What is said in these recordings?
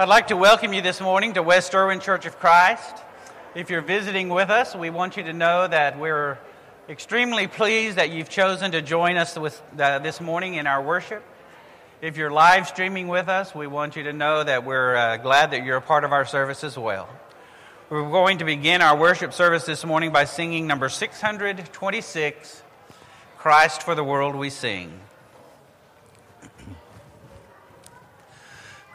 I'd like to welcome you this morning to West Erwin Church of Christ. If you're visiting with us, we want you to know that we're extremely pleased that you've chosen to join us with, uh, this morning in our worship. If you're live streaming with us, we want you to know that we're uh, glad that you're a part of our service as well. We're going to begin our worship service this morning by singing number 626 Christ for the World We Sing.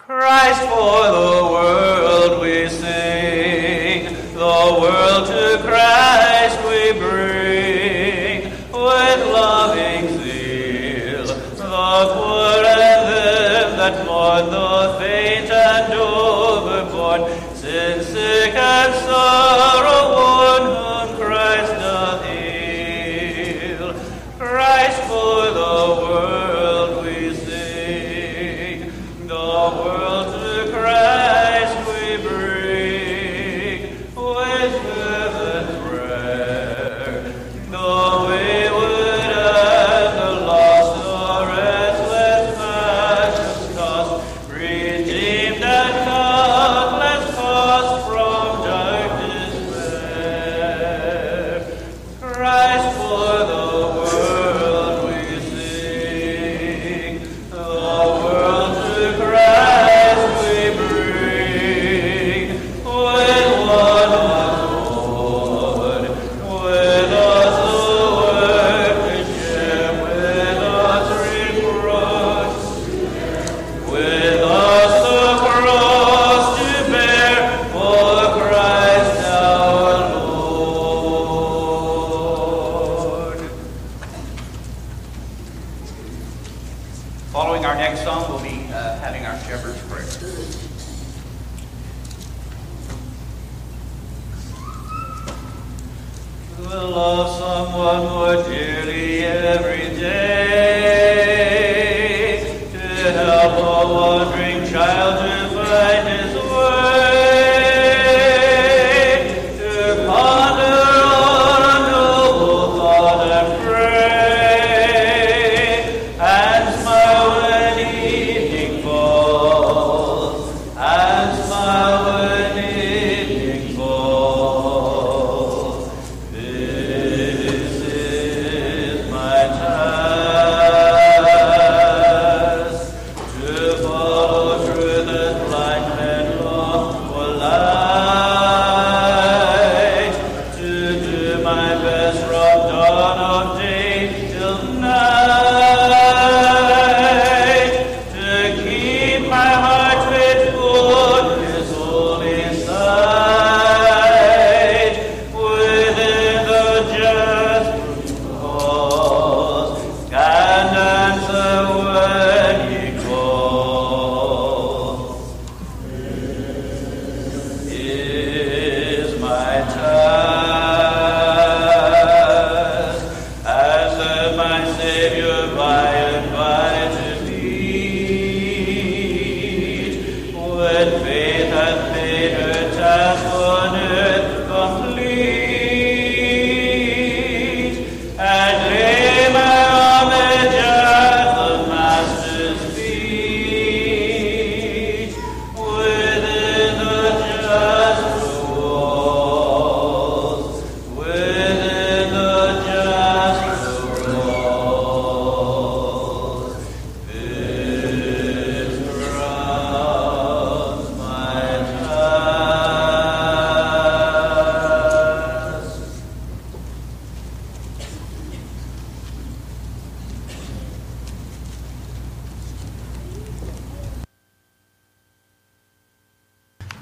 Christ for the world we sing, the world to Christ we bring, with loving zeal, the poor and them that mourn, the faint and overborne, sin sick and sorrow Our next song, we'll be uh, having our shepherd's prayer. To love someone more dearly every day, to help a wandering child to find his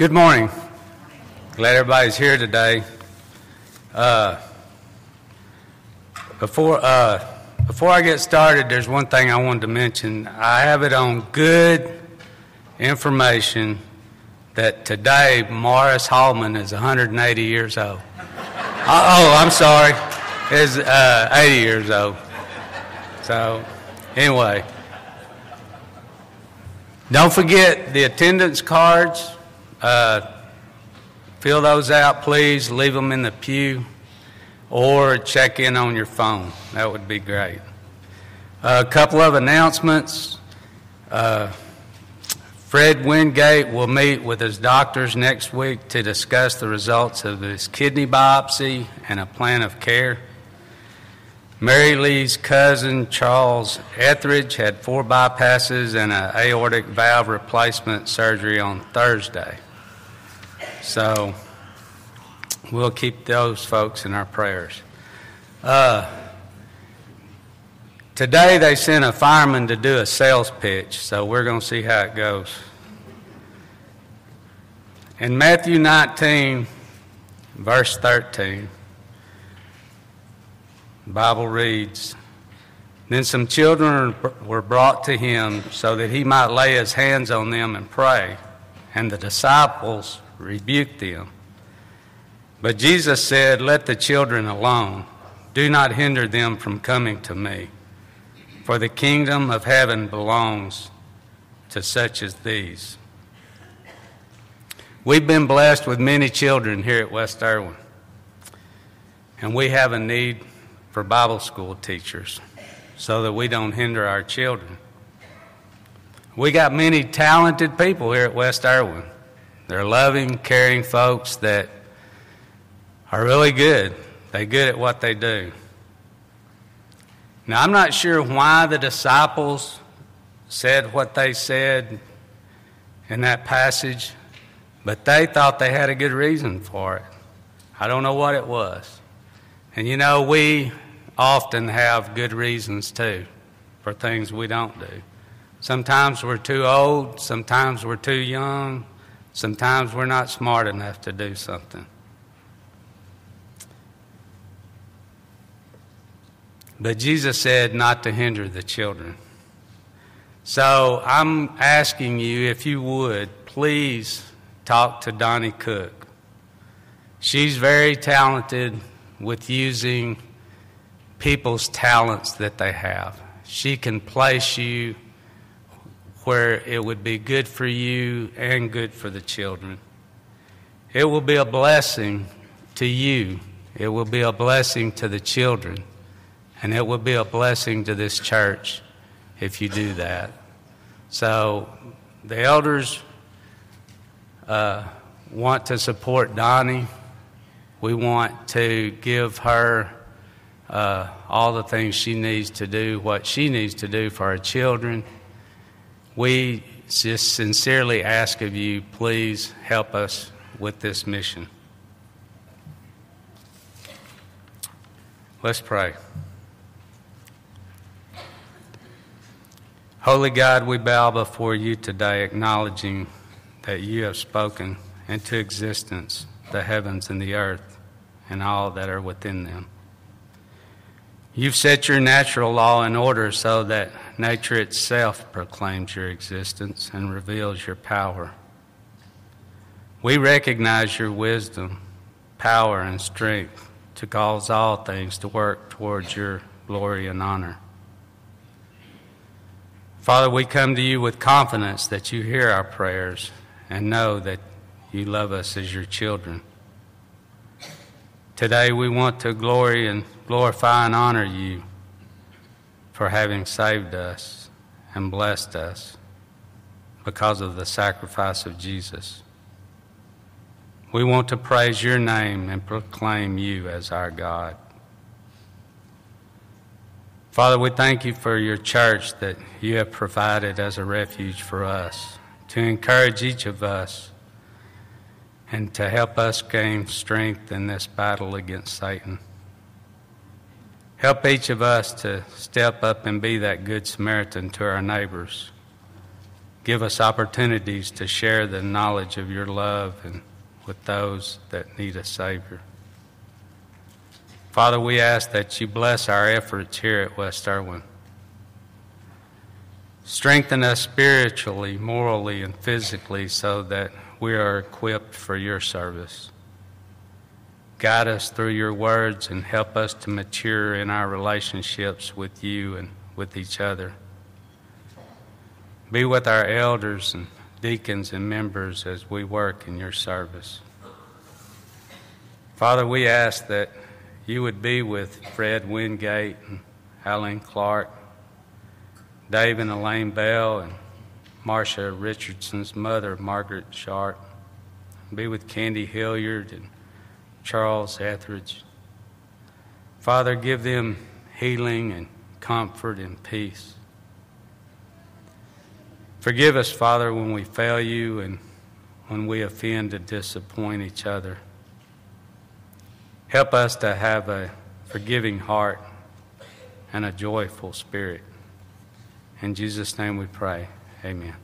Good morning. Glad everybody's here today. Uh, before uh, before I get started, there's one thing I wanted to mention. I have it on good information that today Morris Hallman is 180 years old. oh, I'm sorry, is uh, 80 years old. So, anyway, don't forget the attendance cards. Uh, fill those out, please. Leave them in the pew or check in on your phone. That would be great. a couple of announcements. Uh, Fred Wingate will meet with his doctors next week to discuss the results of his kidney biopsy and a plan of care. Mary Lee's cousin, Charles Etheridge, had four bypasses and an aortic valve replacement surgery on Thursday. So we'll keep those folks in our prayers. Uh, today they sent a fireman to do a sales pitch, so we're going to see how it goes. In Matthew 19, verse 13, the Bible reads, Then some children were brought to him so that he might lay his hands on them and pray, and the disciples rebuked them. But Jesus said, Let the children alone. Do not hinder them from coming to me. For the kingdom of heaven belongs to such as these. We've been blessed with many children here at West Erwin, and we have a need for Bible school teachers so that we don't hinder our children. We got many talented people here at West Erwin. They're loving, caring folks that are really good. They're good at what they do. Now, I'm not sure why the disciples said what they said in that passage, but they thought they had a good reason for it. I don't know what it was. And you know, we often have good reasons too for things we don't do. Sometimes we're too old, sometimes we're too young, sometimes we're not smart enough to do something. But Jesus said not to hinder the children. So I'm asking you, if you would, please talk to Donnie Cook. She's very talented with using people's talents that they have. She can place you where it would be good for you and good for the children. It will be a blessing to you, it will be a blessing to the children. And it will be a blessing to this church if you do that. So the elders uh, want to support Donnie. We want to give her uh, all the things she needs to do, what she needs to do for our children. We just sincerely ask of you, please help us with this mission. Let's pray. Holy God, we bow before you today, acknowledging that you have spoken into existence the heavens and the earth and all that are within them. You've set your natural law in order so that nature itself proclaims your existence and reveals your power. We recognize your wisdom, power, and strength to cause all things to work towards your glory and honor. Father, we come to you with confidence that you hear our prayers and know that you love us as your children. Today we want to glory and glorify and honor you for having saved us and blessed us because of the sacrifice of Jesus. We want to praise your name and proclaim you as our God. Father, we thank you for your church that you have provided as a refuge for us to encourage each of us and to help us gain strength in this battle against Satan. Help each of us to step up and be that good Samaritan to our neighbors. Give us opportunities to share the knowledge of your love and with those that need a Savior. Father, we ask that you bless our efforts here at West Erwin. Strengthen us spiritually, morally, and physically so that we are equipped for your service. Guide us through your words and help us to mature in our relationships with you and with each other. Be with our elders and deacons and members as we work in your service. Father, we ask that you would be with Fred Wingate and Alan Clark, Dave and Elaine Bell, and Marcia Richardson's mother, Margaret Sharp. Be with Candy Hilliard and Charles Etheridge. Father, give them healing and comfort and peace. Forgive us, Father, when we fail you and when we offend and disappoint each other. Help us to have a forgiving heart and a joyful spirit. In Jesus' name we pray. Amen.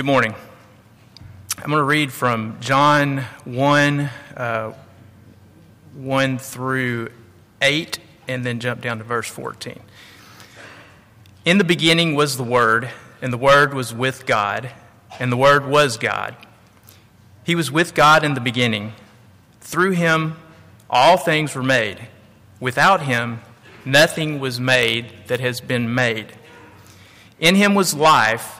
Good morning. I'm going to read from John 1, uh, 1 through 8, and then jump down to verse 14. In the beginning was the Word, and the Word was with God, and the Word was God. He was with God in the beginning. Through him, all things were made. Without him, nothing was made that has been made. In him was life,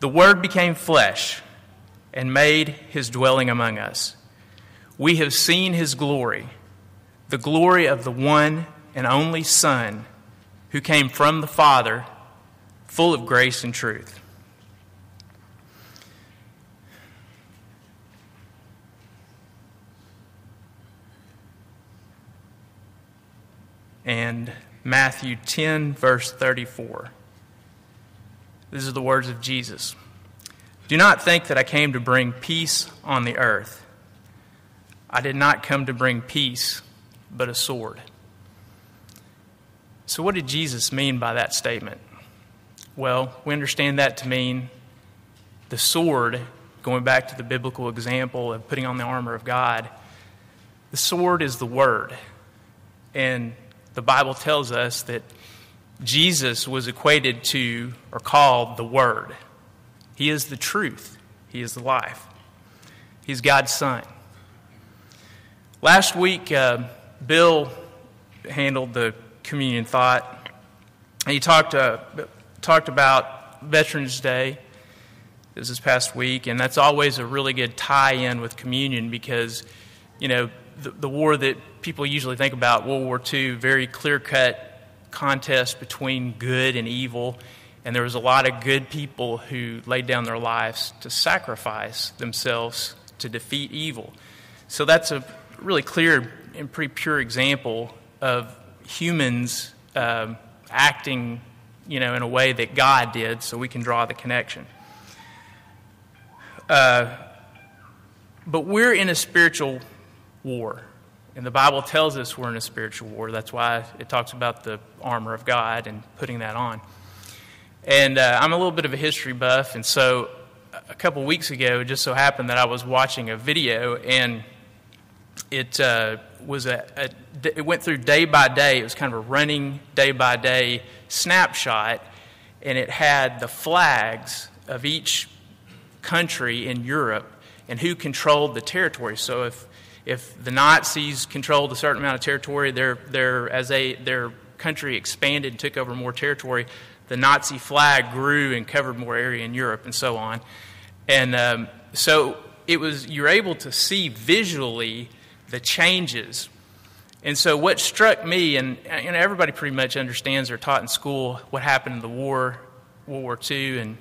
the Word became flesh and made his dwelling among us. We have seen his glory, the glory of the one and only Son who came from the Father, full of grace and truth. And Matthew 10, verse 34. These are the words of Jesus. Do not think that I came to bring peace on the earth. I did not come to bring peace, but a sword. So, what did Jesus mean by that statement? Well, we understand that to mean the sword, going back to the biblical example of putting on the armor of God, the sword is the word. And the Bible tells us that Jesus was equated to or called the Word. He is the truth, He is the life. He's God's Son. Last week, uh, Bill handled the communion thought. And he talked, uh, talked about Veterans Day this is past week, and that's always a really good tie in with communion because, you know, the, the war that people usually think about, World War II, very clear cut contest between good and evil. And there was a lot of good people who laid down their lives to sacrifice themselves to defeat evil. So that's a really clear and pretty pure example of humans um, acting, you know, in a way that God did, so we can draw the connection. Uh, but we're in a spiritual war. And the Bible tells us we're in a spiritual war. That's why it talks about the armor of God and putting that on. And uh, I'm a little bit of a history buff, and so a couple weeks ago, it just so happened that I was watching a video, and it uh, was a, a, it went through day by day. It was kind of a running day by day snapshot, and it had the flags of each country in Europe and who controlled the territory. So if if the Nazis controlled a certain amount of territory, their their as they their country expanded and took over more territory, the Nazi flag grew and covered more area in Europe and so on. And um, so it was you're able to see visually the changes. And so what struck me, and know, everybody pretty much understands or taught in school what happened in the war, World War II, and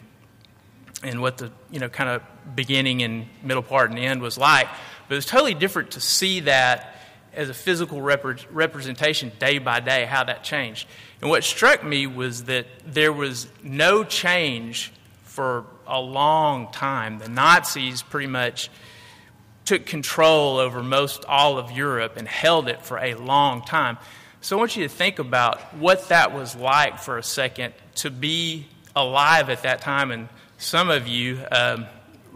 and what the you know kind of beginning and middle part and end was like. But it was totally different to see that as a physical rep- representation day by day, how that changed. And what struck me was that there was no change for a long time. The Nazis pretty much took control over most all of Europe and held it for a long time. So I want you to think about what that was like for a second to be alive at that time. And some of you um,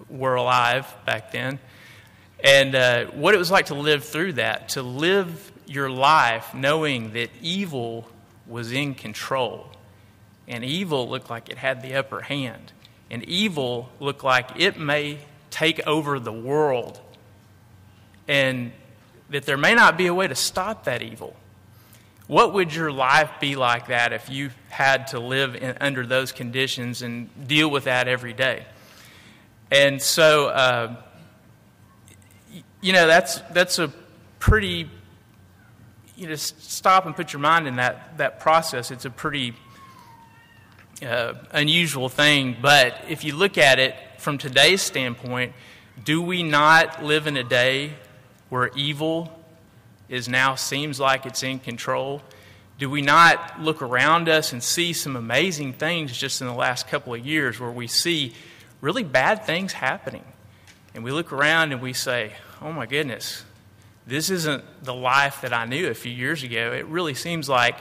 were alive back then and uh, what it was like to live through that, to live your life knowing that evil was in control. And evil looked like it had the upper hand. And evil looked like it may take over the world. And that there may not be a way to stop that evil. What would your life be like that if you had to live in, under those conditions and deal with that every day? And so, uh, you know, that's, that's a pretty, you know, stop and put your mind in that, that process. It's a pretty uh, unusual thing. But if you look at it from today's standpoint, do we not live in a day where evil is now seems like it's in control? Do we not look around us and see some amazing things just in the last couple of years where we see really bad things happening? And we look around and we say, oh my goodness, this isn't the life that I knew a few years ago. It really seems like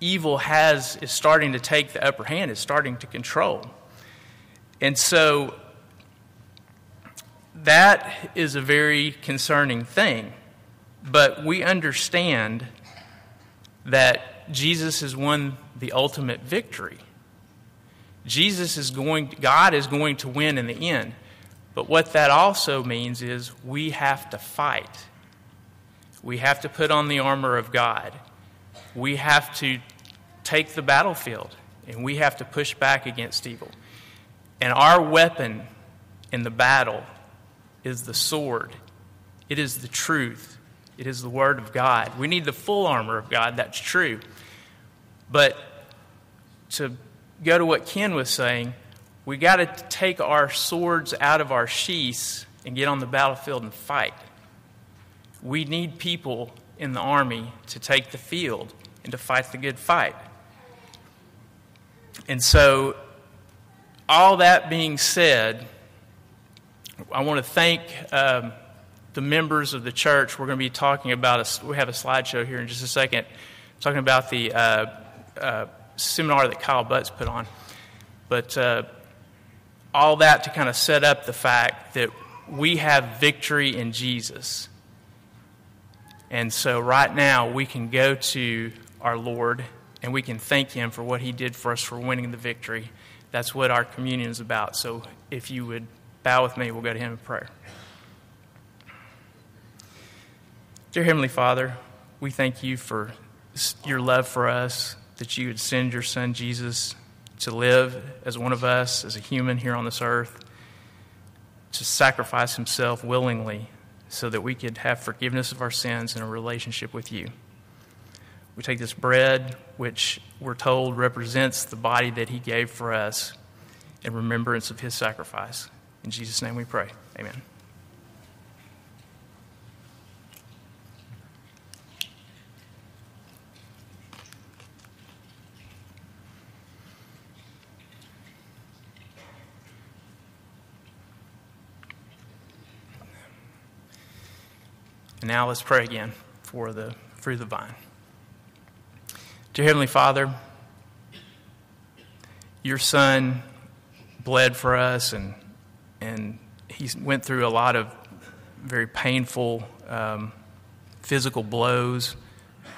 evil has is starting to take the upper hand, is starting to control. And so that is a very concerning thing. But we understand that Jesus has won the ultimate victory. Jesus is going God is going to win in the end. But what that also means is we have to fight. We have to put on the armor of God. We have to take the battlefield and we have to push back against evil. And our weapon in the battle is the sword, it is the truth, it is the Word of God. We need the full armor of God, that's true. But to go to what Ken was saying, we got to take our swords out of our sheaths and get on the battlefield and fight. We need people in the army to take the field and to fight the good fight. And so, all that being said, I want to thank um, the members of the church. We're going to be talking about, a, we have a slideshow here in just a second, talking about the uh, uh, seminar that Kyle Butts put on. But uh, all that to kind of set up the fact that we have victory in Jesus. And so right now we can go to our Lord and we can thank Him for what He did for us for winning the victory. That's what our communion is about. So if you would bow with me, we'll go to Him in prayer. Dear Heavenly Father, we thank you for your love for us, that you would send your Son Jesus to live as one of us, as a human here on this earth, to sacrifice himself willingly so that we could have forgiveness of our sins and a relationship with you. We take this bread, which we're told represents the body that he gave for us in remembrance of his sacrifice. In Jesus' name we pray. Amen. And now let's pray again for the fruit of the vine. Dear Heavenly Father, your Son bled for us, and, and he went through a lot of very painful um, physical blows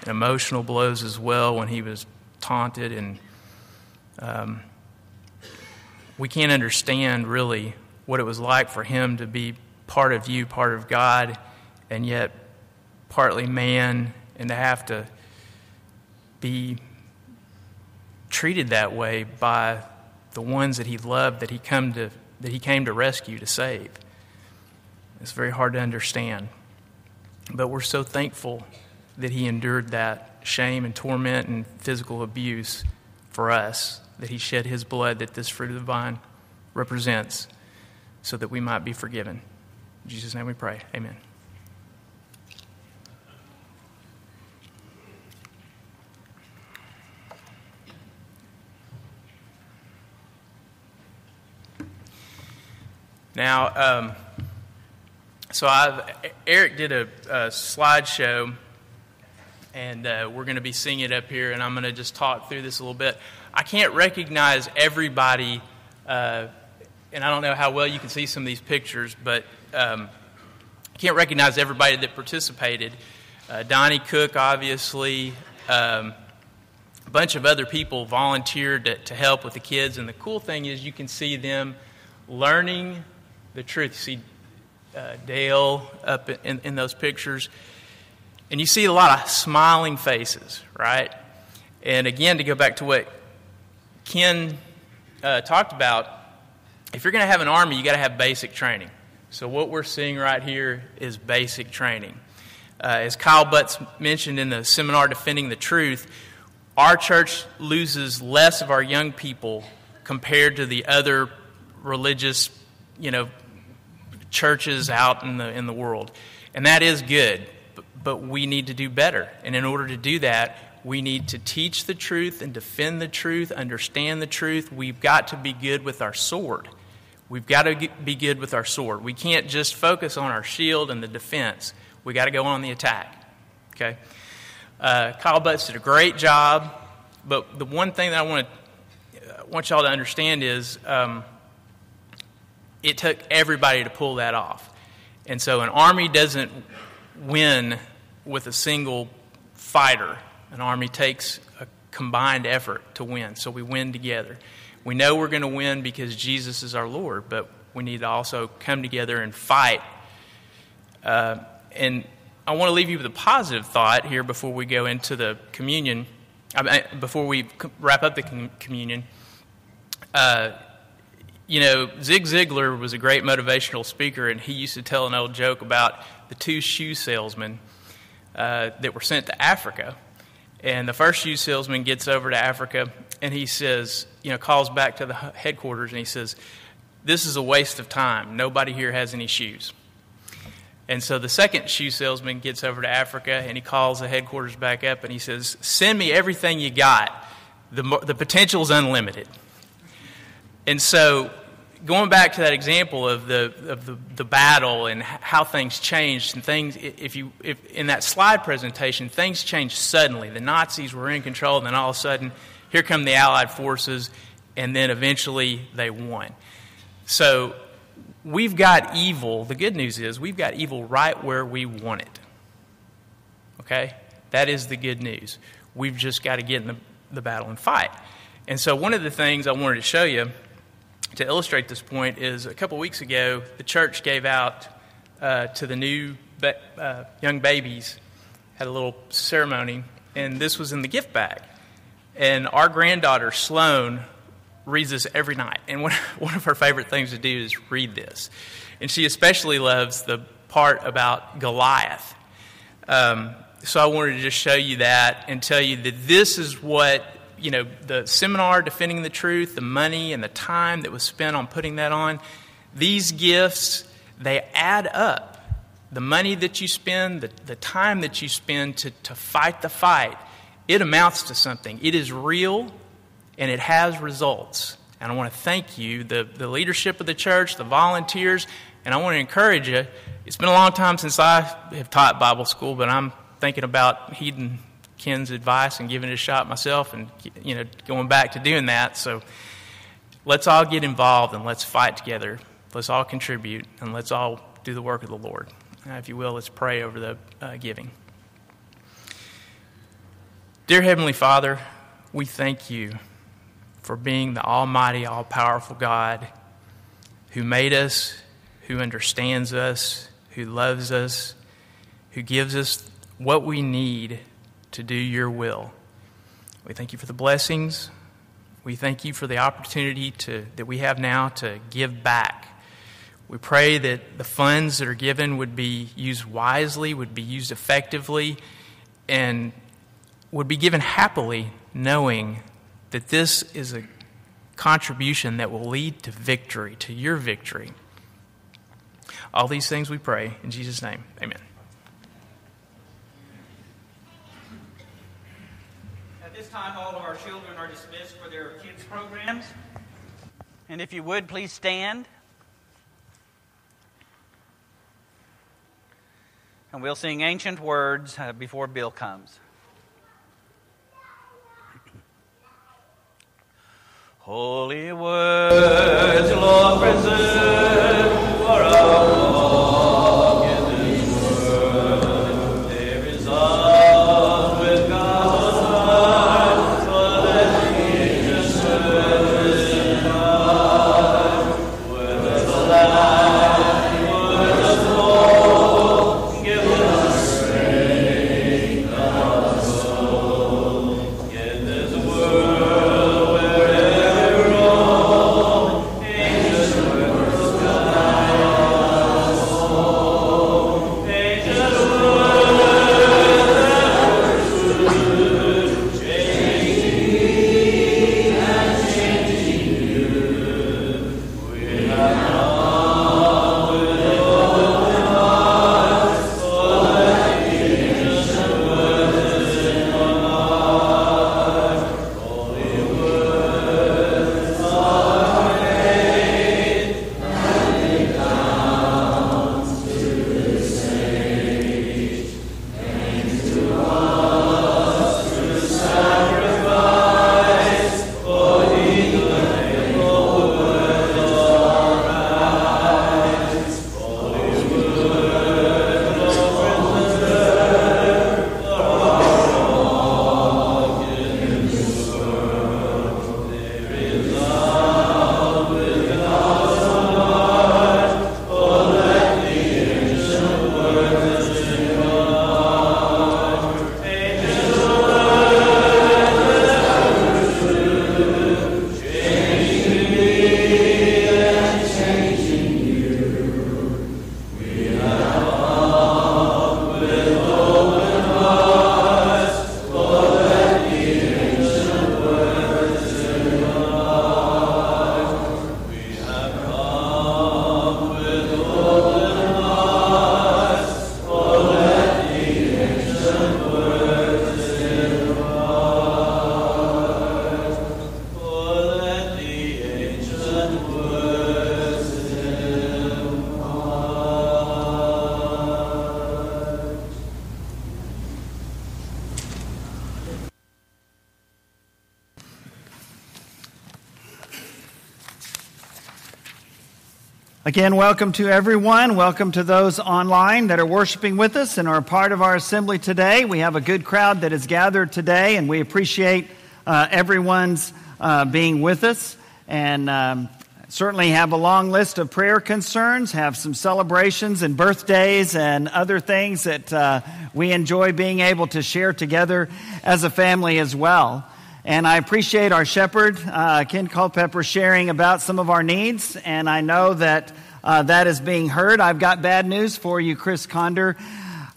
and emotional blows as well when he was taunted. And um, we can't understand really what it was like for him to be part of you, part of God, and yet partly man, and to have to be treated that way by the ones that he loved that he come to that he came to rescue to save. It's very hard to understand. But we're so thankful that he endured that shame and torment and physical abuse for us, that he shed his blood that this fruit of the vine represents, so that we might be forgiven. In Jesus' name we pray. Amen. Now, um, so I've, Eric did a, a slideshow, and uh, we're going to be seeing it up here, and I'm going to just talk through this a little bit. I can't recognize everybody, uh, and I don't know how well you can see some of these pictures, but um, I can't recognize everybody that participated. Uh, Donnie Cook, obviously. Um, a bunch of other people volunteered to, to help with the kids, and the cool thing is you can see them learning the truth. You see uh, Dale up in, in those pictures, and you see a lot of smiling faces, right? And again, to go back to what Ken uh, talked about, if you're going to have an army, you got to have basic training. So what we're seeing right here is basic training. Uh, as Kyle Butts mentioned in the seminar Defending the Truth, our church loses less of our young people compared to the other religious, you know, churches out in the, in the world. And that is good, but, we need to do better. And in order to do that, we need to teach the truth and defend the truth, understand the truth. We've got to be good with our sword. We've got to be good with our sword. We can't just focus on our shield and the defense. We got to go on the attack. Okay. Uh, Kyle Butts did a great job, but the one thing that I want to uh, want y'all to understand is um, it took everybody to pull that off. And so an army doesn't win with a single fighter. An army takes a combined effort to win. So we win together. We know we're going to win because Jesus is our Lord, but we need to also come together and fight. Uh, and I want to leave you with a positive thought here before we go into the communion, I before we wrap up the communion. Uh, you know, Zig Ziglar was a great motivational speaker, and he used to tell an old joke about the two shoe salesmen uh, that were sent to Africa. And the first shoe salesman gets over to Africa, and he says, you know, calls back to the headquarters, and he says, This is a waste of time. Nobody here has any shoes. And so the second shoe salesman gets over to Africa, and he calls the headquarters back up, and he says, Send me everything you got. The, the potential is unlimited. And so, going back to that example of the, of the, the battle and how things changed, and things, if you, if, in that slide presentation, things changed suddenly. The Nazis were in control, and then all of a sudden, here come the Allied forces, and then eventually they won. So, we've got evil. The good news is we've got evil right where we want it. Okay? That is the good news. We've just got to get in the, the battle and fight. And so, one of the things I wanted to show you to illustrate this point is a couple weeks ago, the church gave out uh, to the new ba- uh, young babies, had a little ceremony, and this was in the gift bag. And our granddaughter, Sloan, reads this every night. And one, one of her favorite things to do is read this. And she especially loves the part about Goliath. Um, so I wanted to just show you that and tell you that this is what, you know, the seminar, Defending the Truth, the money and the time that was spent on putting that on, these gifts, they add up. The money that you spend, the, the time that you spend to, to fight the fight, it amounts to something. It is real and it has results. And I want to thank you, the, the leadership of the church, the volunteers, and I want to encourage you. It's been a long time since I have taught Bible school, but I'm thinking about heeding Ken's advice and giving it a shot myself and you know going back to doing that. So let's all get involved and let's fight together. Let's all contribute and let's all do the work of the Lord. Uh, if you will, let's pray over the uh, giving. Dear Heavenly Father, we thank you for being the Almighty, all powerful God who made us, who understands us, who loves us, who gives us what we need to do your will. We thank you for the blessings. We thank you for the opportunity to, that we have now to give back. We pray that the funds that are given would be used wisely, would be used effectively, and would be given happily, knowing that this is a contribution that will lead to victory, to your victory. All these things we pray in Jesus' name. Amen. At this time, all of our children are dismissed for their kids' programs. And if you would, please stand. And we'll sing ancient words uh, before Bill comes. Holy words, Lord, preserve Again, welcome to everyone. Welcome to those online that are worshiping with us and are a part of our assembly today. We have a good crowd that is gathered today, and we appreciate uh, everyone's uh, being with us. And um, certainly have a long list of prayer concerns, have some celebrations and birthdays and other things that uh, we enjoy being able to share together as a family as well. And I appreciate our shepherd, uh, Ken Culpepper, sharing about some of our needs. And I know that uh, that is being heard. I've got bad news for you, Chris Conder.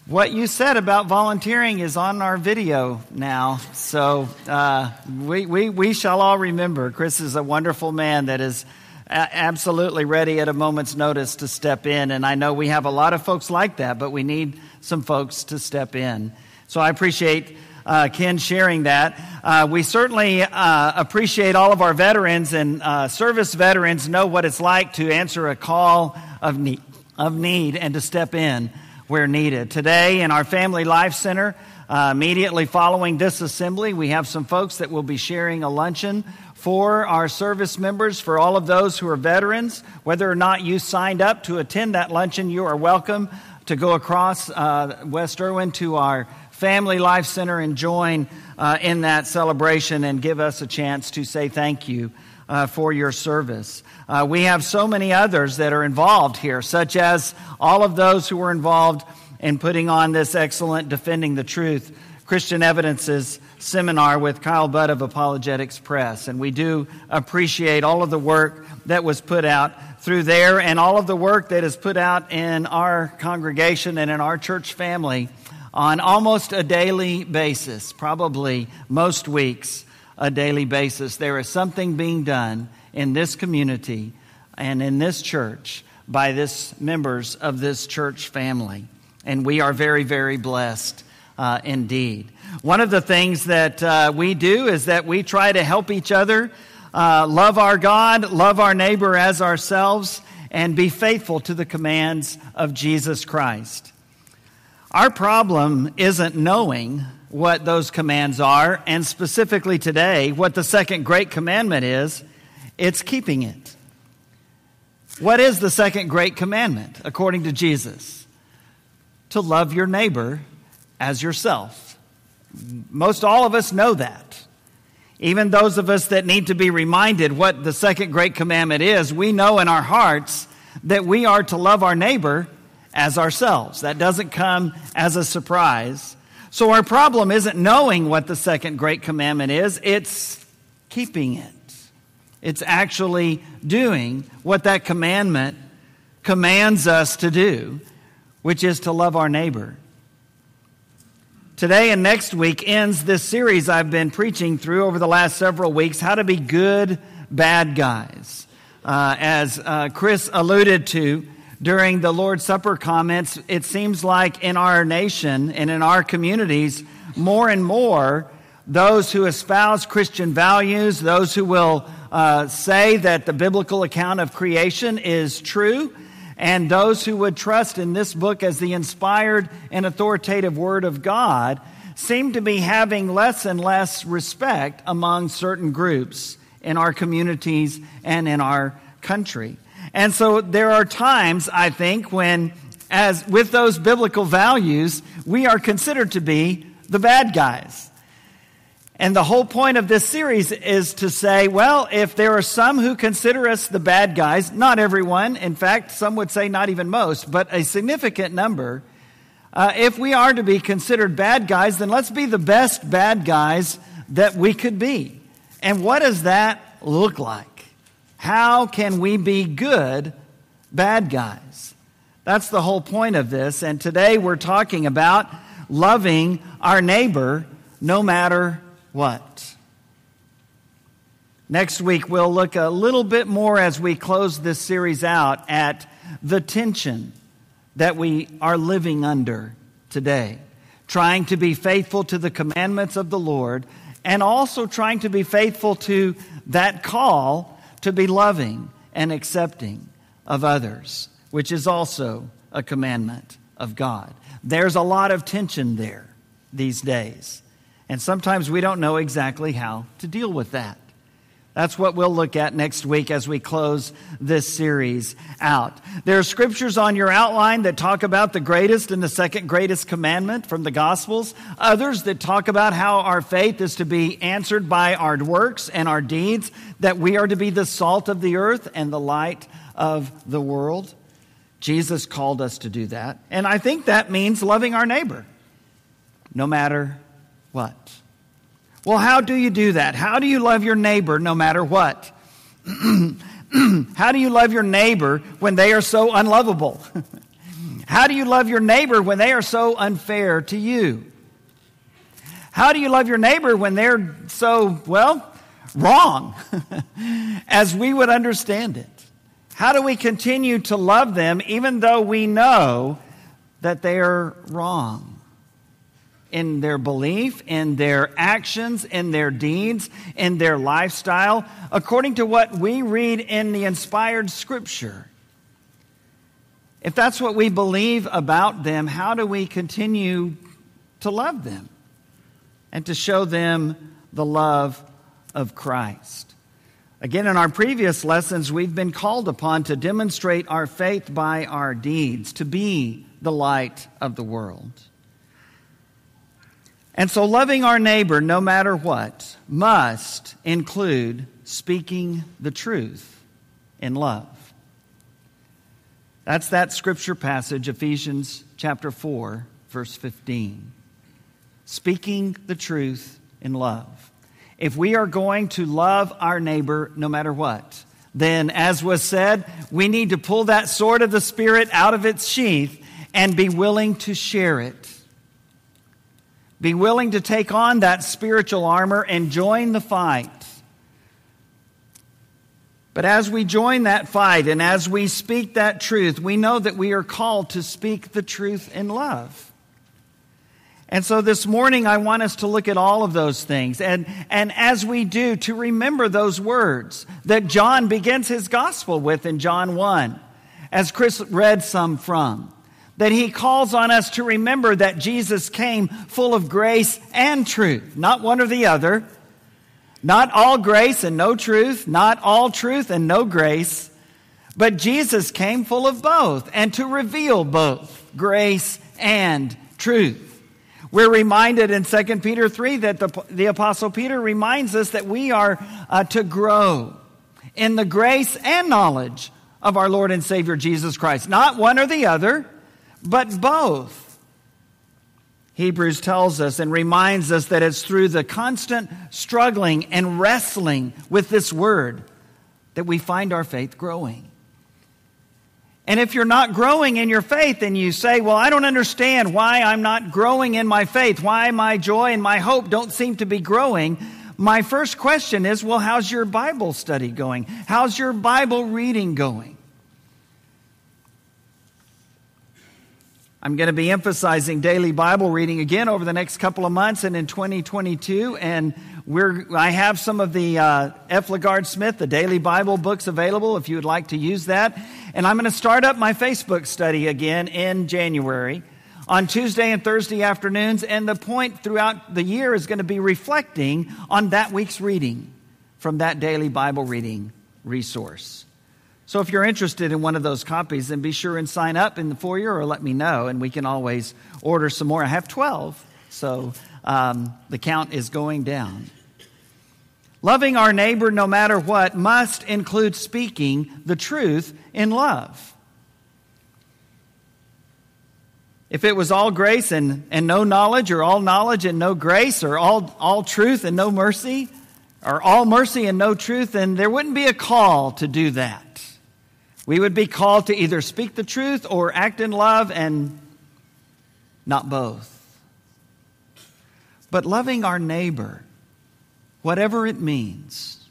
What you said about volunteering is on our video now, so uh, we, we, we shall all remember. Chris is a wonderful man that is absolutely ready at a moment's notice to step in, and I know we have a lot of folks like that, but we need some folks to step in. So I appreciate uh, Ken sharing that. Uh, we certainly uh, appreciate all of our veterans and uh, service veterans know what it's like to answer a call of need, of need and to step in where needed. Today, in our Family Life Center, uh, immediately following this assembly, we have some folks that will be sharing a luncheon for our service members, for all of those who are veterans. Whether or not you signed up to attend that luncheon, you are welcome to go across uh, West Erwin to our Family Life Center and join uh, in that celebration and give us a chance to say thank you uh, for your service. Uh, we have so many others that are involved here, such as all of those who were involved in putting on this excellent Defending the Truth Christian Evidences seminar with Kyle Butt of Apologetics Press. And we do appreciate all of the work that was put out through there and all of the work that is put out in our congregation and in our church family on almost a daily basis, probably most weeks a daily basis. There is something being done in this community and in this church by this members of this church family. And we are very, very blessed uh, indeed. One of the things that uh, we do is that we try to help each other uh, love our God, love our neighbor as ourselves, and be faithful to the commands of Jesus Christ. Our problem isn't knowing what those commands are, and specifically today, what the second great commandment is, it's keeping it. What is the second great commandment, according to Jesus? To love your neighbor as yourself. Most all of us know that. Even those of us that need to be reminded what the second great commandment is, we know in our hearts that we are to love our neighbor as ourselves. That doesn't come as a surprise. So our problem isn't knowing what the second great commandment is, it's keeping it. It's actually doing what that commandment commands us to do, which is to love our neighbor. Today and next week ends this series I've been preaching through over the last several weeks how to be good bad guys. Uh, as uh, Chris alluded to, during the Lord's Supper comments, it seems like in our nation and in our communities, more and more, those who espouse Christian values, those who will uh, say that the biblical account of creation is true, and those who would trust in this book as the inspired and authoritative Word of God, seem to be having less and less respect among certain groups in our communities and in our country. And so there are times, I think, when, as with those biblical values, we are considered to be the bad guys. And the whole point of this series is to say, well, if there are some who consider us the bad guys, not everyone, in fact, some would say not even most, but a significant number, uh, if we are to be considered bad guys, then let's be the best bad guys that we could be. And what does that look like? How can we be good bad guys? That's the whole point of this. And today we're talking about loving our neighbor no matter what. Next week, we'll look a little bit more as we close this series out at the tension that we are living under today. Trying to be faithful to the commandments of the Lord and also trying to be faithful to that call to be loving and accepting of others, which is also a commandment of God. There's a lot of tension there these days. And sometimes we don't know exactly how to deal with that. That's what we'll look at next week as we close this series out. There are scriptures on your outline that talk about the greatest and the second greatest commandment from the Gospels. Others that talk about how our faith is to be answered by our works and our deeds, that we are to be the salt of the earth and the light of the world. Jesus called us to do that. And I think that means loving our neighbor, no matter what. Well, how do you do that? How do you love your neighbor no matter what? how do you love your neighbor when they are so unlovable? How do you love your neighbor when they are so unfair to you? How do you love your neighbor when they're so, well, wrong as we would understand it? How do we continue to love them even though we know that they are wrong in their belief, in their actions, in their deeds, in their lifestyle, according to what we read in the inspired scripture? If that's what we believe about them, how do we continue to love them and to show them the love of Christ? Again, in our previous lessons, we've been called upon to demonstrate our faith by our deeds, to be the light of the world. And so, loving our neighbor, no matter what, must include speaking the truth in love. That's that scripture passage, Ephesians chapter 4, verse 15. Speaking the truth in love if we are going to love our neighbor no matter what, then, as was said, we need to pull that sword of the Spirit out of its sheath and be willing to share it. Be willing to take on that spiritual armor and join the fight. But as we join that fight and as we speak that truth, we know that we are called to speak the truth in love. And so this morning, I want us to look at all of those things. And, and as we do, to remember those words that John begins his gospel with in John 1, as Chris read some from. That he calls on us to remember that Jesus came full of grace and truth, not one or the other. Not all grace and no truth, not all truth and no grace, but Jesus came full of both and to reveal both grace and truth. We're reminded in 2 Peter 3 that the, the Apostle Peter reminds us that we are uh, to grow in the grace and knowledge of our Lord and Savior Jesus Christ. Not one or the other, but both. Hebrews tells us and reminds us that it's through the constant struggling and wrestling with this word that we find our faith growing. And if you're not growing in your faith and you say, Well, I don't understand why I'm not growing in my faith, why my joy and my hope don't seem to be growing, my first question is, Well, how's your Bible study going? How's your Bible reading going? I'm going to be emphasizing daily Bible reading again over the next couple of months and in 2022. And we're, I have some of the uh, F. Smith, the daily Bible books available if you would like to use that. And I'm going to start up my Facebook study again in January on Tuesday and Thursday afternoons. And the point throughout the year is going to be reflecting on that week's reading from that daily Bible reading resource. So if you're interested in one of those copies, then be sure and sign up in the foyer or let me know, and we can always order some more. I have 12, so um, the count is going down. Loving our neighbor no matter what must include speaking the truth in love. If it was all grace and, and no knowledge, or all knowledge and no grace, or all, all truth and no mercy, or all mercy and no truth, then there wouldn't be a call to do that. We would be called to either speak the truth or act in love, and not both. But loving our neighbor whatever it means.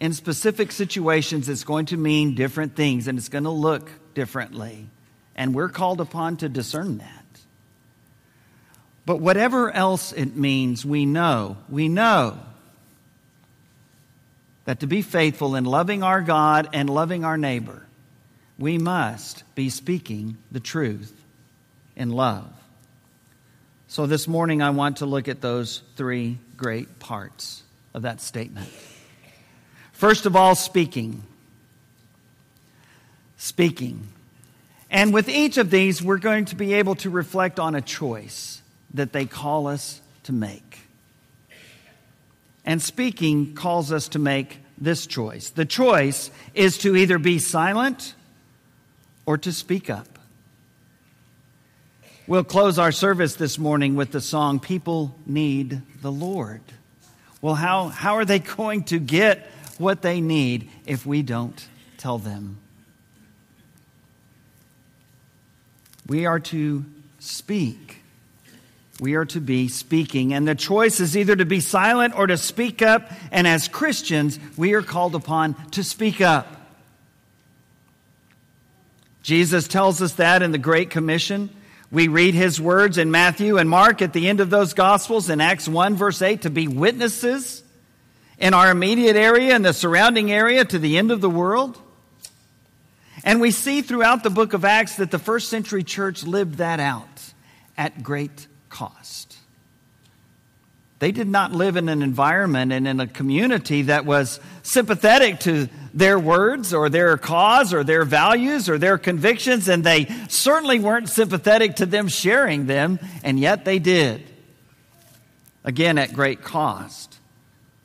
In specific situations, it's going to mean different things and it's going to look differently. And we're called upon to discern that. But whatever else it means, we know, we know that to be faithful in loving our God and loving our neighbor, we must be speaking the truth in love. So this morning, I want to look at those three great parts of that statement. First of all, speaking. Speaking. And with each of these, we're going to be able to reflect on a choice that they call us to make. And speaking calls us to make this choice. The choice is to either be silent or to speak up. We'll close our service this morning with the song, People Need the Lord. Well, how, how are they going to get what they need if we don't tell them? We are to speak. We are to be speaking. And the choice is either to be silent or to speak up. And as Christians, we are called upon to speak up. Jesus tells us that in the Great Commission. We read his words in Matthew and Mark at the end of those Gospels in Acts 1, verse 8, to be witnesses in our immediate area and the surrounding area to the end of the world. And we see throughout the book of Acts that the first century church lived that out at great cost. They did not live in an environment and in a community that was sympathetic to their words or their cause or their values or their convictions, and they certainly weren't sympathetic to them sharing them, and yet they did. Again, at great cost.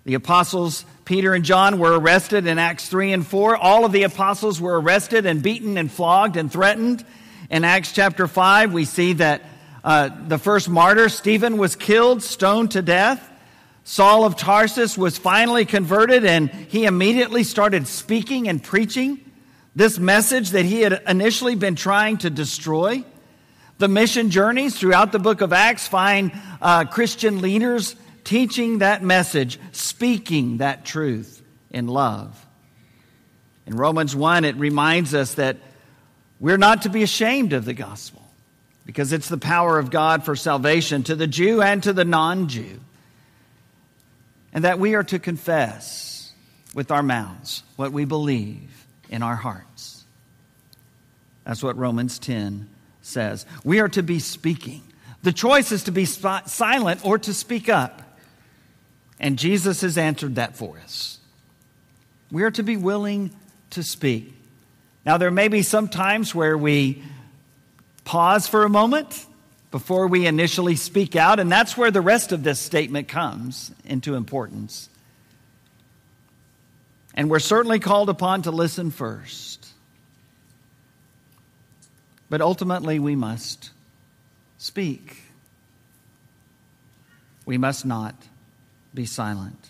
The apostles, Peter and John, were arrested in Acts 3 and 4. All of the apostles were arrested and beaten and flogged and threatened. In Acts chapter 5, we see that uh, the first martyr, Stephen, was killed, stoned to death. Saul of Tarsus was finally converted and he immediately started speaking and preaching this message that he had initially been trying to destroy. The mission journeys throughout the book of Acts find uh, Christian leaders teaching that message, speaking that truth in love. In Romans 1, it reminds us that we're not to be ashamed of the gospel because it's the power of God for salvation to the Jew and to the non Jew. And that we are to confess with our mouths what we believe in our hearts. That's what Romans 10 says. We are to be speaking. The choice is to be silent or to speak up. And Jesus has answered that for us. We are to be willing to speak. Now, there may be some times where we pause for a moment before we initially speak out, and that's where the rest of this statement comes into importance. And we're certainly called upon to listen first. But ultimately, we must speak. We must not be silent.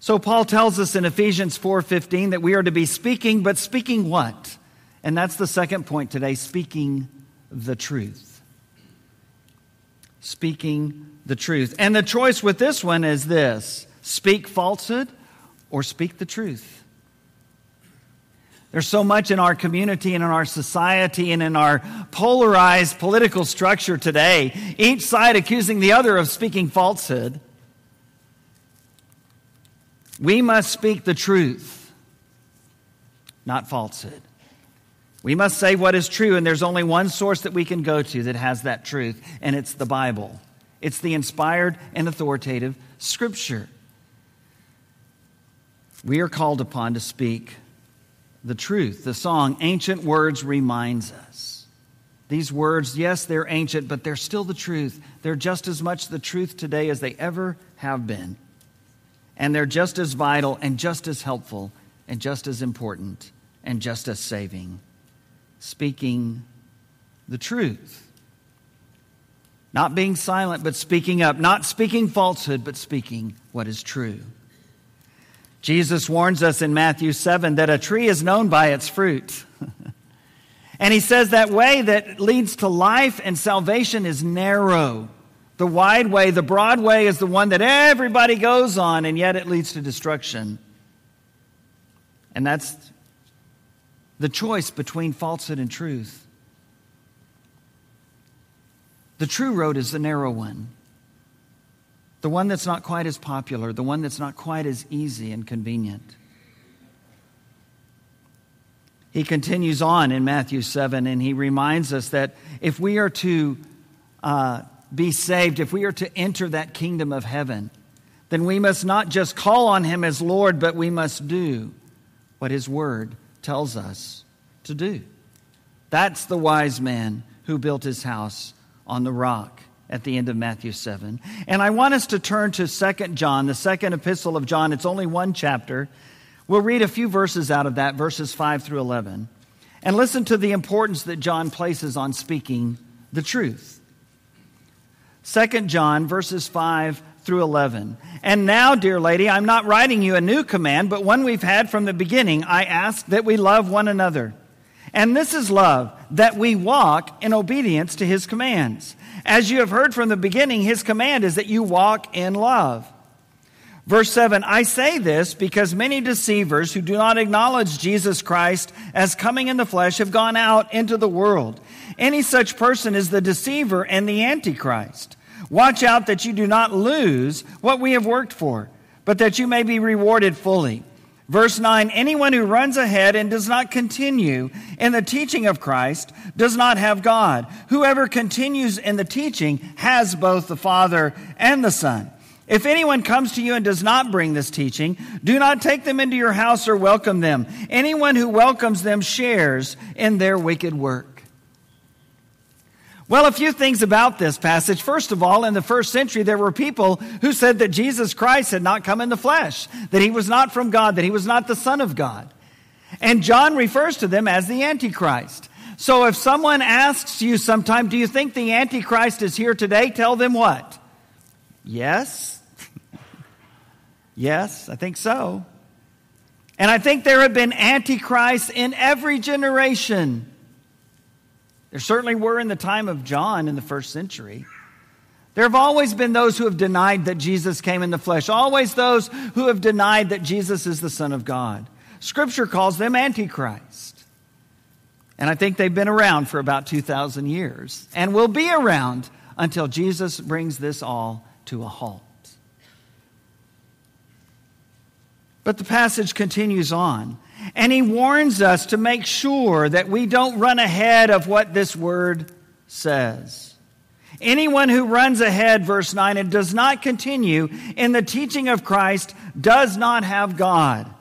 So Paul tells us in Ephesians 4:15 that we are to be speaking, but speaking what? And that's the second point today speaking the truth. Speaking the truth. And the choice with this one is this speak falsehood or speak the truth. There's so much in our community and in our society and in our polarized political structure today, each side accusing the other of speaking falsehood. We must speak the truth, not falsehood. We must say what is true, and there's only one source that we can go to that has that truth, and it's the Bible. It's the inspired and authoritative Scripture. We are called upon to speak the truth. The song, Ancient Words, reminds us. These words, yes, they're ancient, but they're still the truth. They're just as much the truth today as they ever have been. And they're just as vital and just as helpful and just as important and just as saving speaking the truth. Not being silent, but speaking up. Not speaking falsehood, but speaking what is true. Jesus warns us in Matthew 7 that a tree is known by its fruit. and he says that way that leads to life and salvation is narrow. The wide way, the broad way, is the one that everybody goes on, and yet it leads to destruction. And that's the choice between falsehood and truth. The true road is the narrow one, the one that's not quite as popular, the one that's not quite as easy and convenient. He continues on in Matthew 7 and he reminds us that if we are to uh, be saved, if we are to enter that kingdom of heaven, then we must not just call on him as Lord, but we must do what his word tells us to do. That's the wise man who built his house on the rock at the end of Matthew 7. And I want us to turn to 2 John, the second epistle of John. It's only one chapter. We'll read a few verses out of that, verses 5 through 11. And listen to the importance that John places on speaking the truth. 2 John, verses 5 through 11. And now, dear lady, I'm not writing you a new command, but one we've had from the beginning. I ask that we love one another. And this is love, that we walk in obedience to his commands. As you have heard from the beginning, his command is that you walk in love. Verse 7 I say this because many deceivers who do not acknowledge Jesus Christ as coming in the flesh have gone out into the world. Any such person is the deceiver and the antichrist. Watch out that you do not lose what we have worked for, but that you may be rewarded fully. Verse 9 Anyone who runs ahead and does not continue in the teaching of Christ does not have God. Whoever continues in the teaching has both the Father and the Son. If anyone comes to you and does not bring this teaching, do not take them into your house or welcome them. Anyone who welcomes them shares in their wicked work. Well, a few things about this passage. First of all, in the first century, there were people who said that Jesus Christ had not come in the flesh, that he was not from God, that he was not the Son of God. And John refers to them as the Antichrist. So if someone asks you sometime, do you think the Antichrist is here today? Tell them what? Yes. yes, I think so. And I think there have been Antichrists in every generation. There certainly were in the time of John in the first century. There have always been those who have denied that Jesus came in the flesh, always those who have denied that Jesus is the Son of God. Scripture calls them Antichrist. And I think they've been around for about 2,000 years and will be around until Jesus brings this all to a halt. But the passage continues on. And he warns us to make sure that we don't run ahead of what this word says. Anyone who runs ahead, verse 9, and does not continue in the teaching of Christ does not have God.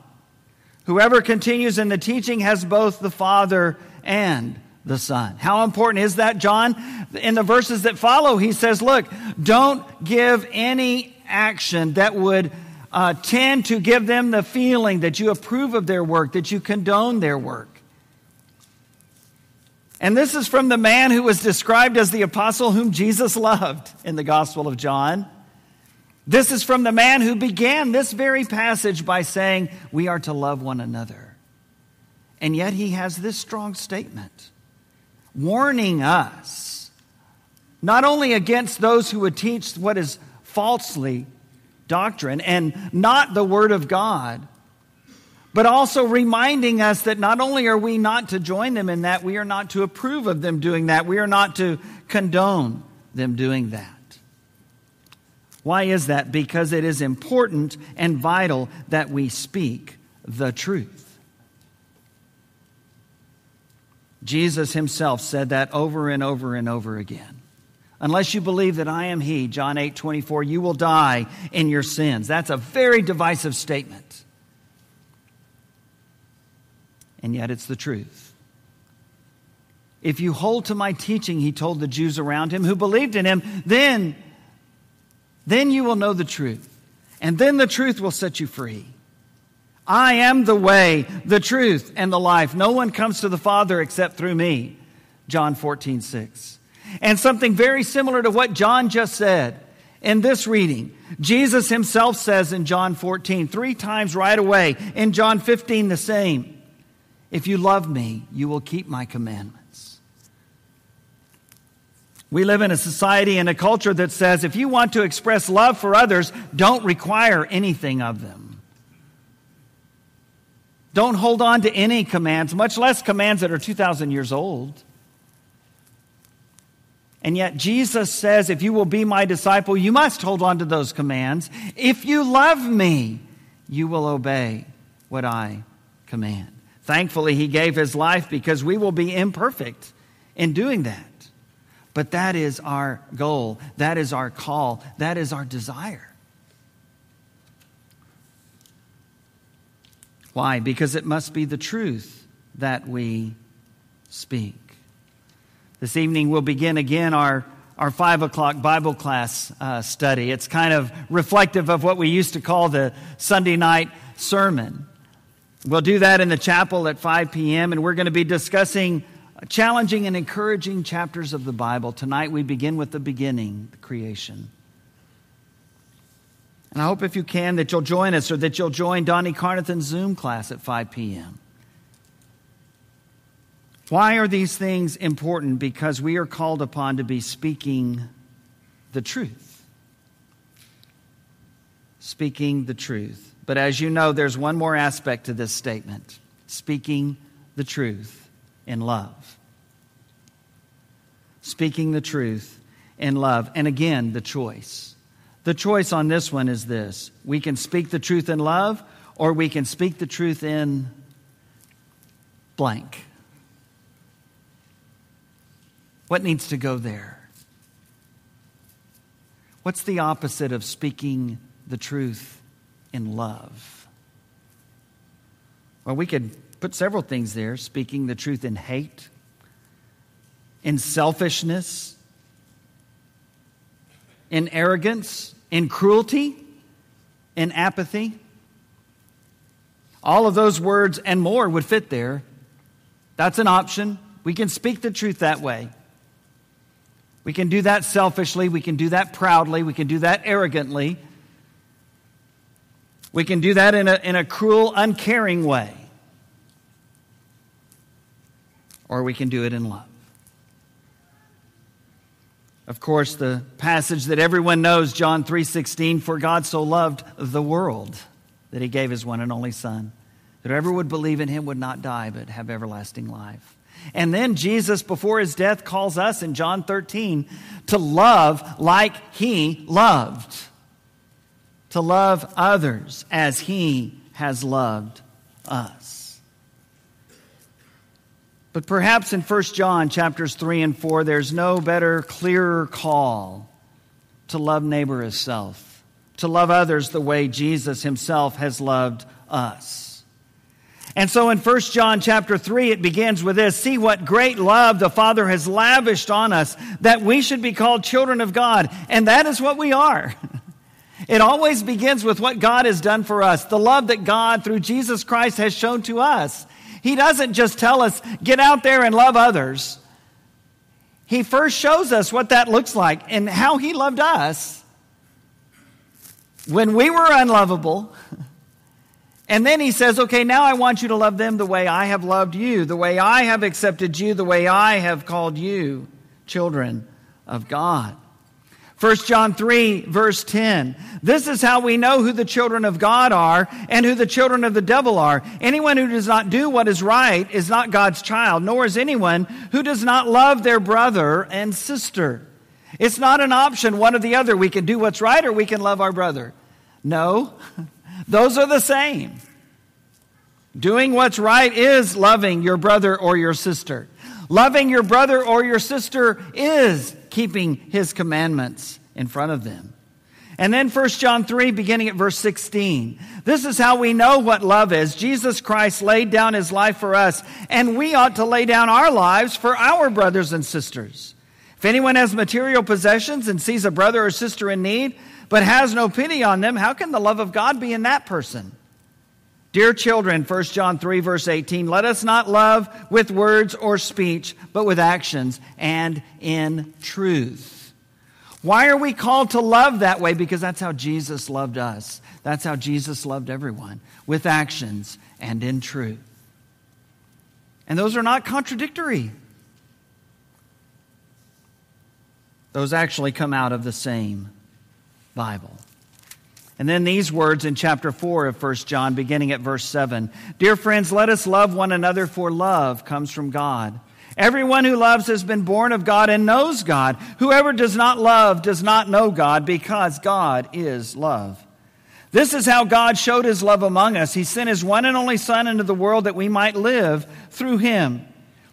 Whoever continues in the teaching has both the Father and the Son. How important is that, John? In the verses that follow, he says, Look, don't give any action that would uh, tend to give them the feeling that you approve of their work, that you condone their work. And this is from the man who was described as the apostle whom Jesus loved in the Gospel of John. This is from the man who began this very passage by saying, We are to love one another. And yet he has this strong statement warning us not only against those who would teach what is falsely doctrine and not the Word of God, but also reminding us that not only are we not to join them in that, we are not to approve of them doing that. We are not to condone them doing that. Why is that? Because it is important and vital that we speak the truth. Jesus himself said that over and over and over again. Unless you believe that I am He, John 8 24, you will die in your sins. That's a very divisive statement. And yet it's the truth. If you hold to my teaching, he told the Jews around him who believed in him, then, then you will know the truth. And then the truth will set you free. I am the way, the truth, and the life. No one comes to the Father except through me. John 14, 6. And something very similar to what John just said in this reading. Jesus himself says in John 14, three times right away. In John 15, the same. If you love me, you will keep my commandments. We live in a society and a culture that says if you want to express love for others, don't require anything of them. Don't hold on to any commands, much less commands that are 2,000 years old. And yet Jesus says, if you will be my disciple, you must hold on to those commands. If you love me, you will obey what I command. Thankfully, he gave his life because we will be imperfect in doing that. But that is our goal. That is our call. That is our desire. Why? Because it must be the truth that we speak. This evening we'll begin again our, our five o'clock Bible class uh, study. It's kind of reflective of what we used to call the Sunday night sermon. We'll do that in the chapel at 5 p.m., and we're going to be discussing challenging and encouraging chapters of the Bible. Tonight we begin with the beginning, the creation. And I hope if you can that you'll join us or that you'll join Donnie Carnathan's Zoom class at 5 p.m. Why are these things important? Because we are called upon to be speaking the truth. Speaking the truth. But as you know, there's one more aspect to this statement speaking the truth in love. Speaking the truth in love. And again, the choice. The choice on this one is this we can speak the truth in love, or we can speak the truth in blank. What needs to go there? What's the opposite of speaking the truth in love? Well, we could put several things there speaking the truth in hate, in selfishness, in arrogance, in cruelty, in apathy. All of those words and more would fit there. That's an option. We can speak the truth that way. We can do that selfishly. We can do that proudly. We can do that arrogantly. We can do that in a, in a cruel, uncaring way. Or we can do it in love. Of course, the passage that everyone knows, John 3:16, for God so loved the world that he gave his one and only son, that whoever would believe in him would not die but have everlasting life. And then Jesus, before his death, calls us in John 13 to love like he loved, to love others as he has loved us. But perhaps in 1 John chapters 3 and 4, there's no better, clearer call to love neighbor as self, to love others the way Jesus himself has loved us. And so in 1 John chapter 3, it begins with this See what great love the Father has lavished on us, that we should be called children of God. And that is what we are. It always begins with what God has done for us, the love that God through Jesus Christ has shown to us. He doesn't just tell us, get out there and love others. He first shows us what that looks like and how He loved us when we were unlovable. And then he says, okay, now I want you to love them the way I have loved you, the way I have accepted you, the way I have called you children of God. 1 John 3, verse 10. This is how we know who the children of God are and who the children of the devil are. Anyone who does not do what is right is not God's child, nor is anyone who does not love their brother and sister. It's not an option, one or the other. We can do what's right or we can love our brother. No. Those are the same. Doing what's right is loving your brother or your sister. Loving your brother or your sister is keeping his commandments in front of them. And then 1 John 3, beginning at verse 16. This is how we know what love is. Jesus Christ laid down his life for us, and we ought to lay down our lives for our brothers and sisters. If anyone has material possessions and sees a brother or sister in need, but has no pity on them, how can the love of God be in that person? Dear children, 1 John 3, verse 18, let us not love with words or speech, but with actions and in truth. Why are we called to love that way? Because that's how Jesus loved us. That's how Jesus loved everyone, with actions and in truth. And those are not contradictory. Those actually come out of the same Bible. And then these words in chapter 4 of 1 John, beginning at verse 7 Dear friends, let us love one another, for love comes from God. Everyone who loves has been born of God and knows God. Whoever does not love does not know God, because God is love. This is how God showed his love among us. He sent his one and only Son into the world that we might live through him.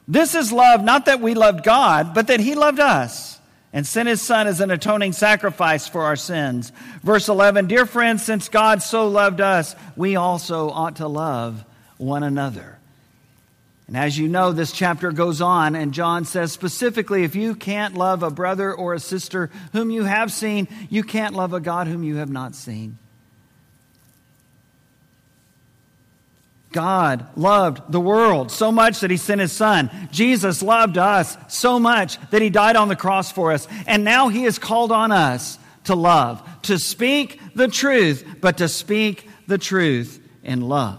This is love, not that we loved God, but that he loved us and sent his son as an atoning sacrifice for our sins. Verse 11 Dear friends, since God so loved us, we also ought to love one another. And as you know, this chapter goes on, and John says specifically if you can't love a brother or a sister whom you have seen, you can't love a God whom you have not seen. God loved the world so much that he sent his son. Jesus loved us so much that he died on the cross for us. And now he has called on us to love, to speak the truth, but to speak the truth in love.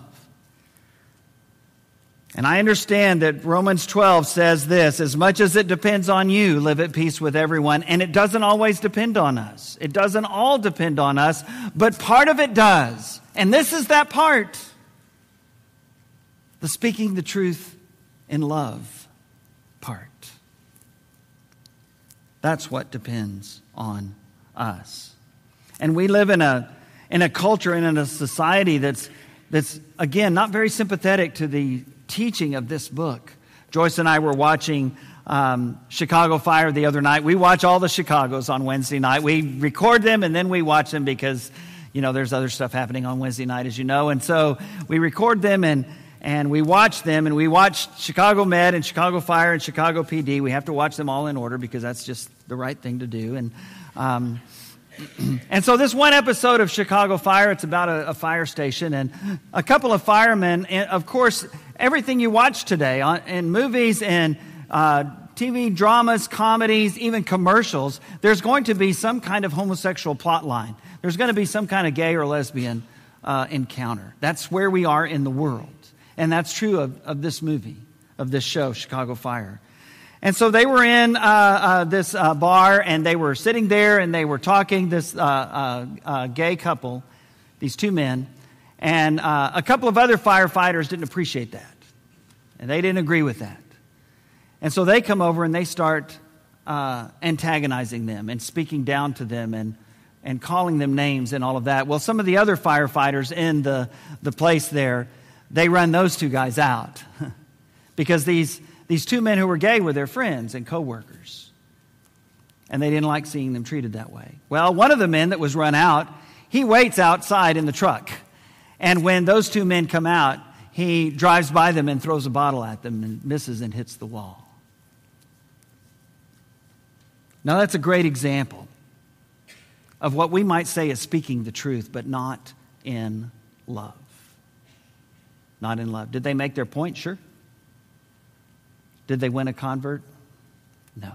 And I understand that Romans 12 says this as much as it depends on you, live at peace with everyone. And it doesn't always depend on us. It doesn't all depend on us, but part of it does. And this is that part the speaking the truth in love part. That's what depends on us. And we live in a, in a culture and in a society that's, that's, again, not very sympathetic to the teaching of this book. Joyce and I were watching um, Chicago Fire the other night. We watch all the Chicago's on Wednesday night. We record them and then we watch them because, you know, there's other stuff happening on Wednesday night, as you know. And so we record them and, and we watch them and we watch Chicago Med and Chicago Fire and Chicago PD. We have to watch them all in order because that's just the right thing to do. And, um, and so this one episode of Chicago Fire, it's about a, a, fire station and a couple of firemen. And of course, everything you watch today on, in movies and uh, TV dramas, comedies, even commercials, there's going to be some kind of homosexual plot line. There's going to be some kind of gay or lesbian uh, encounter. That's where we are in the world. And that's true of, of this movie, of this show, Chicago Fire. And so they were in uh, uh, this uh, bar and they were sitting there and they were talking, this uh, uh, uh, gay couple, these two men. And a couple of other firefighters didn't appreciate that. And they didn't agree with that. And so they come over and they start antagonizing them and speaking down to them and, and calling them names and all of that. Well, some of the other firefighters in the, the place there, they run those two guys out because these these two men who were gay were their friends and coworkers. And they didn't like seeing them treated that way. Well, one of the men that was run out, he waits outside in the truck. And when those two men come out, he drives by them and throws a bottle at them and misses and hits the wall. Now, that's a great example of what we might say is speaking the truth, but not in love. Not in love. Did they make their point? Sure. Did they win a convert? No.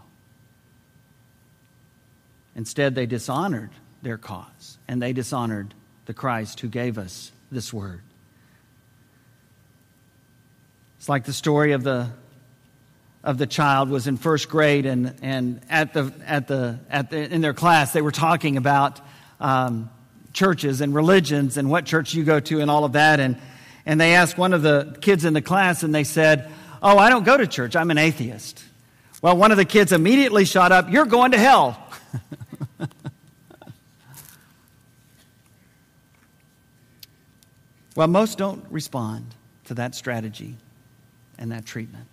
Instead, they dishonored their cause and they dishonored the Christ who gave us this word. It's like the story of the of the child was in first grade and, and at the, at the, at the, in their class they were talking about um, churches and religions and what church you go to and all of that and, and they asked one of the kids in the class and they said Oh, I don't go to church. I'm an atheist. Well, one of the kids immediately shot up, You're going to hell. well, most don't respond to that strategy and that treatment.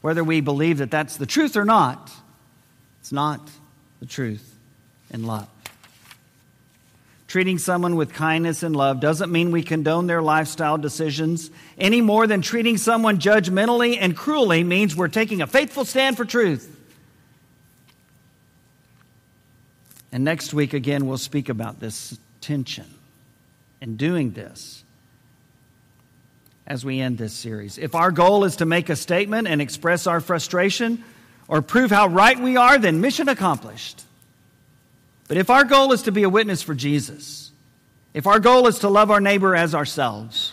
Whether we believe that that's the truth or not, it's not the truth in love. Treating someone with kindness and love doesn't mean we condone their lifestyle decisions any more than treating someone judgmentally and cruelly means we're taking a faithful stand for truth. And next week, again, we'll speak about this tension in doing this as we end this series. If our goal is to make a statement and express our frustration or prove how right we are, then mission accomplished. But if our goal is to be a witness for Jesus, if our goal is to love our neighbor as ourselves,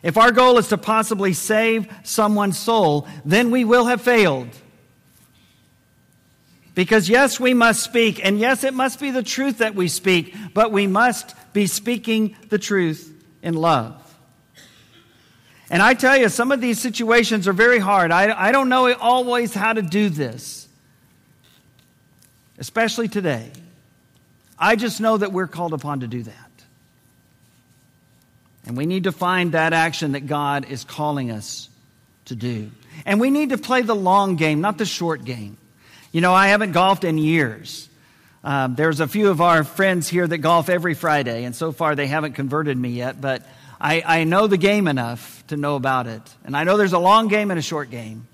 if our goal is to possibly save someone's soul, then we will have failed. Because yes, we must speak, and yes, it must be the truth that we speak, but we must be speaking the truth in love. And I tell you, some of these situations are very hard. I, I don't know always how to do this, especially today. I just know that we're called upon to do that. And we need to find that action that God is calling us to do. And we need to play the long game, not the short game. You know, I haven't golfed in years. Um, there's a few of our friends here that golf every Friday, and so far they haven't converted me yet, but I, I know the game enough to know about it. And I know there's a long game and a short game.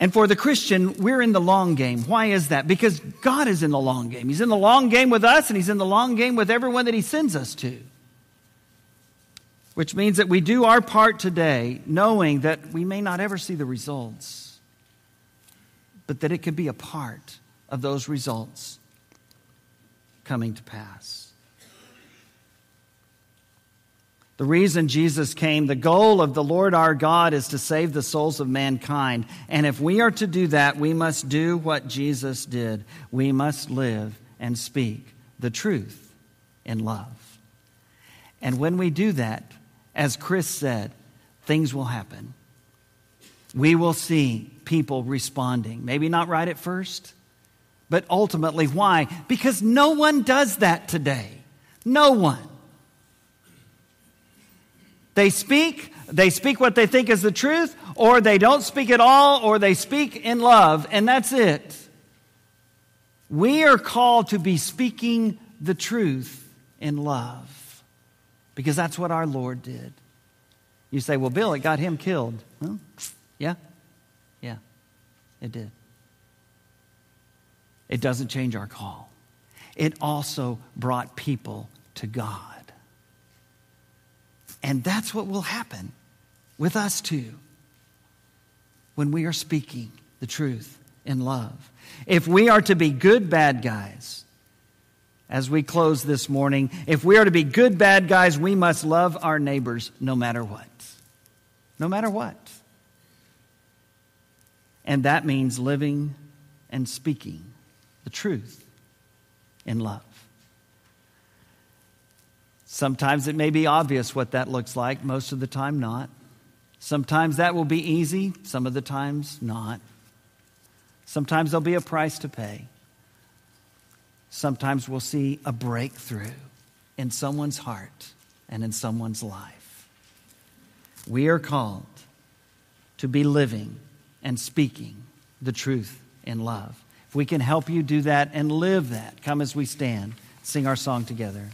And for the Christian, we're in the long game. Why is that? Because God is in the long game. He's in the long game with us, and He's in the long game with everyone that He sends us to. Which means that we do our part today, knowing that we may not ever see the results, but that it could be a part of those results coming to pass. The reason Jesus came, the goal of the Lord our God is to save the souls of mankind. And if we are to do that, we must do what Jesus did. We must live and speak the truth in love. And when we do that, as Chris said, things will happen. We will see people responding. Maybe not right at first, but ultimately, why? Because no one does that today. No one. They speak, they speak what they think is the truth, or they don't speak at all, or they speak in love, and that's it. We are called to be speaking the truth in love because that's what our Lord did. You say, well, Bill, it got him killed. Yeah, yeah, it did. It doesn't change our call. It also brought people to God. And that's what will happen with us too when we are speaking the truth in love. If we are to be good bad guys, as we close this morning, if we are to be good bad guys, we must love our neighbors no matter what. No matter what. And that means living and speaking the truth in love. Sometimes it may be obvious what that looks like, most of the time, not. Sometimes that will be easy, some of the times, not. Sometimes there'll be a price to pay. Sometimes we'll see a breakthrough in someone's heart and in someone's life. We are called to be living and speaking the truth in love. If we can help you do that and live that, come as we stand, sing our song together.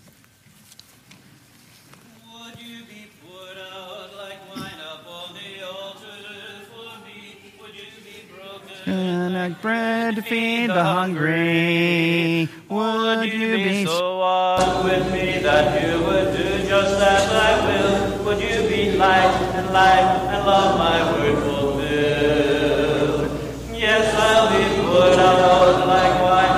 Like bread to feed the hungry. Would you be so on with me that you would do just as I will? Would you be light and life and love my word fulfilled? Yes, I'll be put out like wine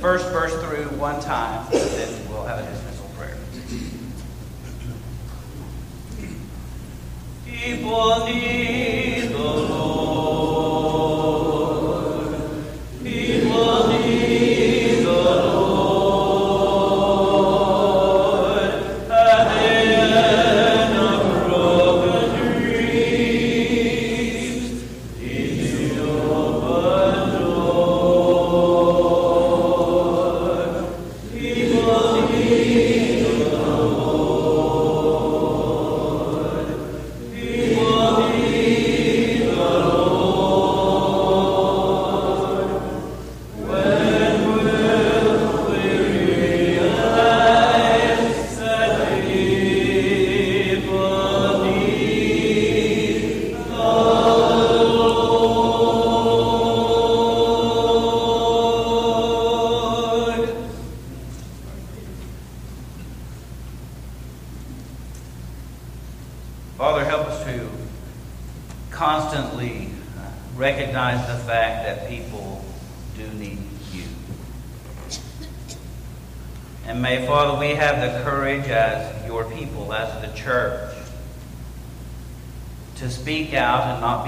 first verse through one time, then we'll have a dismissal prayer. People need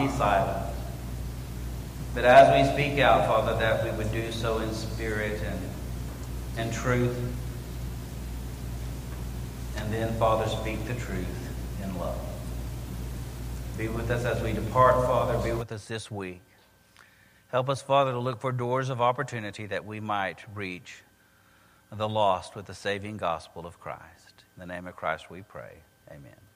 be silent. But as we speak out, Father, that we would do so in spirit and, and truth. And then, Father, speak the truth in love. Be with us as we depart, Father. Be with us this week. Help us, Father, to look for doors of opportunity that we might reach the lost with the saving gospel of Christ. In the name of Christ we pray. Amen.